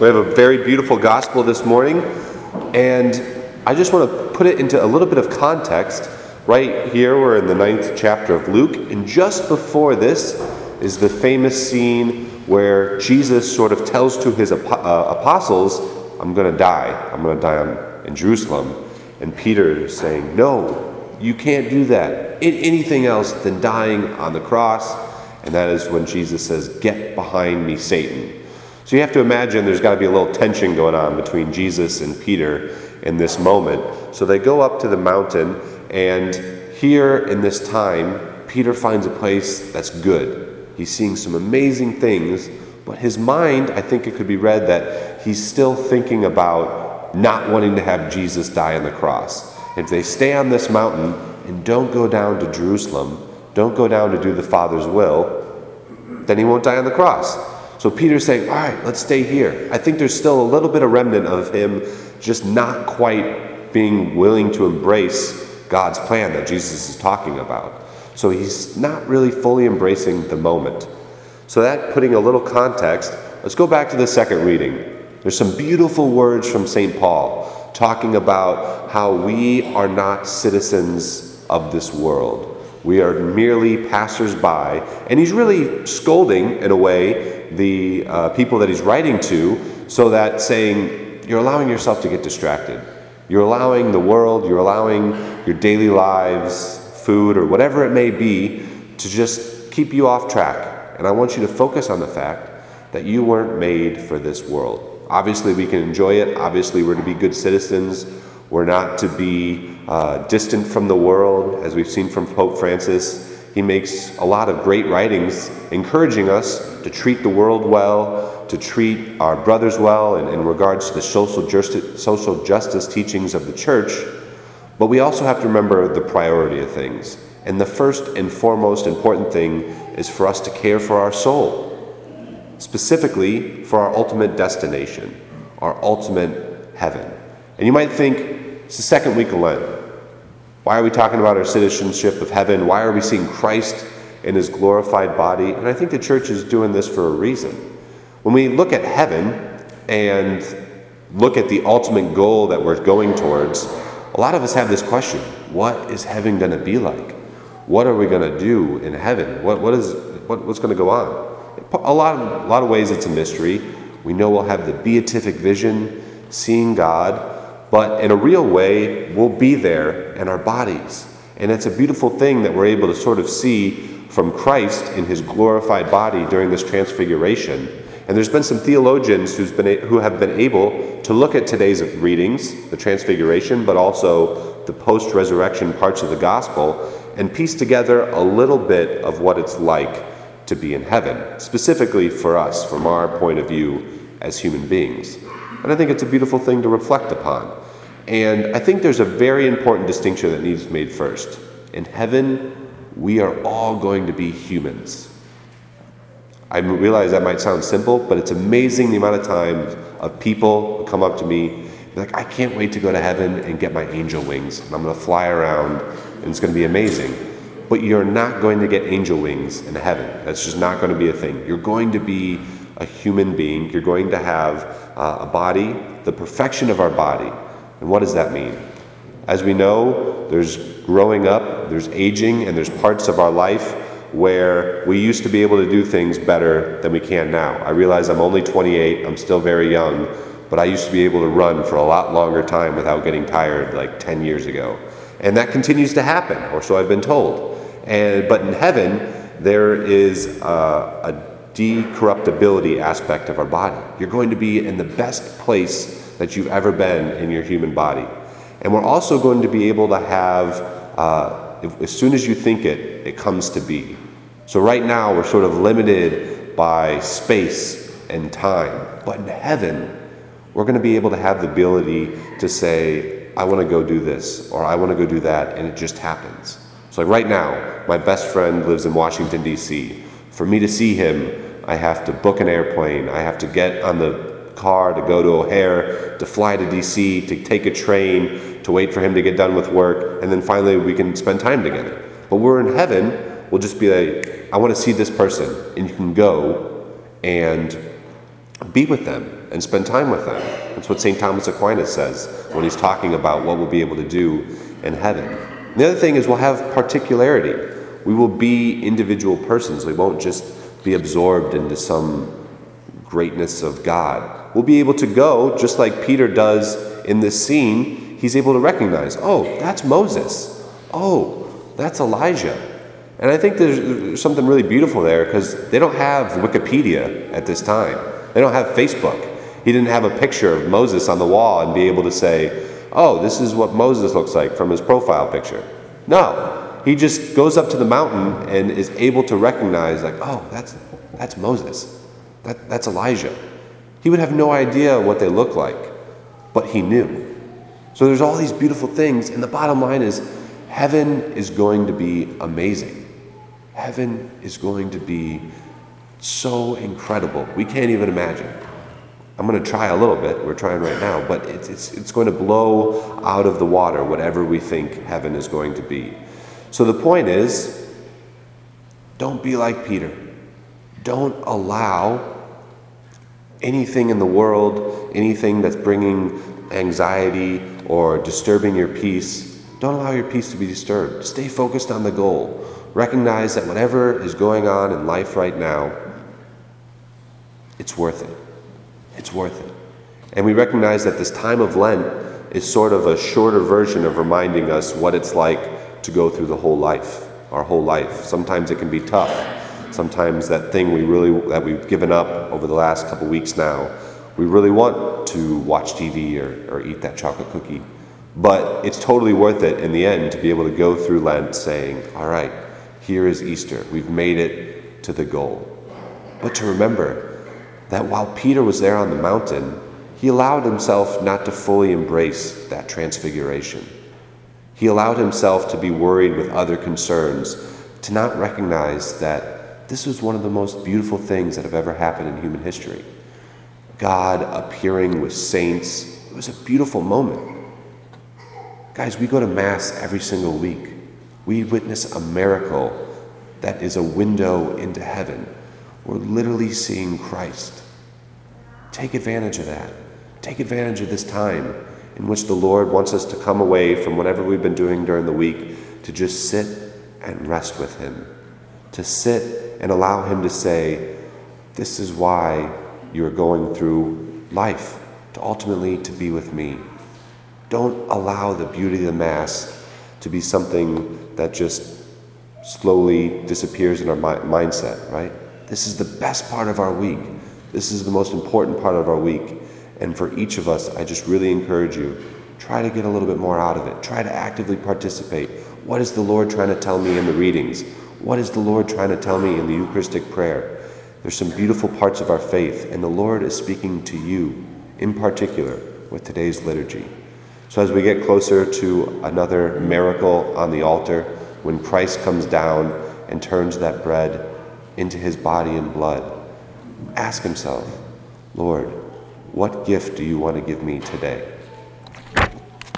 We have a very beautiful gospel this morning, and I just want to put it into a little bit of context. Right here, we're in the ninth chapter of Luke, and just before this is the famous scene where Jesus sort of tells to his uh, apostles, I'm going to die. I'm going to die in Jerusalem. And Peter is saying, No, you can't do that. Anything else than dying on the cross. And that is when Jesus says, Get behind me, Satan. So you have to imagine there's got to be a little tension going on between Jesus and Peter in this moment. So they go up to the mountain, and here in this time, Peter finds a place that's good. He's seeing some amazing things, but his mind, I think it could be read that he's still thinking about not wanting to have Jesus die on the cross. If they stay on this mountain and don't go down to Jerusalem, don't go down to do the Father's will, then he won't die on the cross. So Peter's saying, All right, let's stay here. I think there's still a little bit of remnant of him just not quite being willing to embrace God's plan that Jesus is talking about. So he's not really fully embracing the moment. So, that putting a little context, let's go back to the second reading. There's some beautiful words from St. Paul talking about how we are not citizens of this world. We are merely passersby. And he's really scolding, in a way, the uh, people that he's writing to so that saying, you're allowing yourself to get distracted. You're allowing the world, you're allowing your daily lives, food, or whatever it may be, to just keep you off track. And I want you to focus on the fact that you weren't made for this world. Obviously, we can enjoy it. Obviously, we're to be good citizens. We're not to be uh, distant from the world, as we've seen from Pope Francis. He makes a lot of great writings encouraging us to treat the world well, to treat our brothers well in, in regards to the social justice, social justice teachings of the church. But we also have to remember the priority of things. And the first and foremost important thing is for us to care for our soul, specifically for our ultimate destination, our ultimate heaven. And you might think, it's the second week of Lent. Why are we talking about our citizenship of heaven? Why are we seeing Christ in his glorified body? And I think the church is doing this for a reason. When we look at heaven and look at the ultimate goal that we're going towards, a lot of us have this question what is heaven going to be like? What are we going to do in heaven? What, what is, what, what's going to go on? A lot, of, a lot of ways it's a mystery. We know we'll have the beatific vision, seeing God. But in a real way, we'll be there in our bodies. And it's a beautiful thing that we're able to sort of see from Christ in his glorified body during this transfiguration. And there's been some theologians who's been, who have been able to look at today's readings, the transfiguration, but also the post resurrection parts of the gospel, and piece together a little bit of what it's like to be in heaven, specifically for us, from our point of view as human beings. And I think it's a beautiful thing to reflect upon. And I think there's a very important distinction that needs made first. In heaven, we are all going to be humans. I realize that might sound simple, but it's amazing the amount of times of people who come up to me like, I can't wait to go to heaven and get my angel wings. And I'm going to fly around, and it's going to be amazing. But you're not going to get angel wings in heaven. That's just not going to be a thing. You're going to be a human being. You're going to have uh, a body, the perfection of our body. And what does that mean? As we know, there's growing up, there's aging, and there's parts of our life where we used to be able to do things better than we can now. I realize I'm only 28, I'm still very young, but I used to be able to run for a lot longer time without getting tired like 10 years ago. And that continues to happen, or so I've been told. And, but in heaven, there is a, a decorruptibility aspect of our body. You're going to be in the best place that you've ever been in your human body. And we're also going to be able to have, uh, if, as soon as you think it, it comes to be. So right now, we're sort of limited by space and time. But in heaven, we're going to be able to have the ability to say, I want to go do this, or I want to go do that, and it just happens. So, like right now, my best friend lives in Washington, D.C. For me to see him, I have to book an airplane. I have to get on the car to go to O'Hare, to fly to DC, to take a train, to wait for him to get done with work, and then finally we can spend time together. But we're in heaven, we'll just be like, I want to see this person, and you can go and be with them and spend time with them. That's what St. Thomas Aquinas says when he's talking about what we'll be able to do in heaven. The other thing is we'll have particularity. We will be individual persons. We won't just be absorbed into some greatness of God. We'll be able to go, just like Peter does in this scene, he's able to recognize, oh, that's Moses. Oh, that's Elijah. And I think there's something really beautiful there because they don't have Wikipedia at this time. They don't have Facebook. He didn't have a picture of Moses on the wall and be able to say, oh, this is what Moses looks like from his profile picture. No, he just goes up to the mountain and is able to recognize, like, oh, that's, that's Moses. That, that's Elijah. He would have no idea what they look like, but he knew. So there's all these beautiful things, and the bottom line is heaven is going to be amazing. Heaven is going to be so incredible. We can't even imagine. I'm going to try a little bit. We're trying right now, but it's, it's, it's going to blow out of the water whatever we think heaven is going to be. So the point is don't be like Peter. Don't allow anything in the world, anything that's bringing anxiety or disturbing your peace, don't allow your peace to be disturbed. Stay focused on the goal. Recognize that whatever is going on in life right now, it's worth it. It's worth it. And we recognize that this time of Lent is sort of a shorter version of reminding us what it's like to go through the whole life, our whole life. Sometimes it can be tough. Sometimes that thing we really that we've given up over the last couple weeks now, we really want to watch TV or, or eat that chocolate cookie. But it's totally worth it in the end to be able to go through Lent saying, all right, here is Easter. We've made it to the goal. But to remember that while Peter was there on the mountain, he allowed himself not to fully embrace that transfiguration. He allowed himself to be worried with other concerns, to not recognize that this was one of the most beautiful things that have ever happened in human history. God appearing with saints, it was a beautiful moment. Guys, we go to Mass every single week. We witness a miracle that is a window into heaven. We're literally seeing Christ. Take advantage of that. Take advantage of this time in which the Lord wants us to come away from whatever we've been doing during the week to just sit and rest with Him. To sit and allow Him to say, This is why you're going through life, to ultimately to be with me. Don't allow the beauty of the Mass to be something that just slowly disappears in our mi- mindset, right? This is the best part of our week. This is the most important part of our week. And for each of us, I just really encourage you try to get a little bit more out of it. Try to actively participate. What is the Lord trying to tell me in the readings? What is the Lord trying to tell me in the Eucharistic prayer? There's some beautiful parts of our faith, and the Lord is speaking to you in particular with today's liturgy. So, as we get closer to another miracle on the altar, when Christ comes down and turns that bread into his body and blood, ask himself, Lord, what gift do you want to give me today?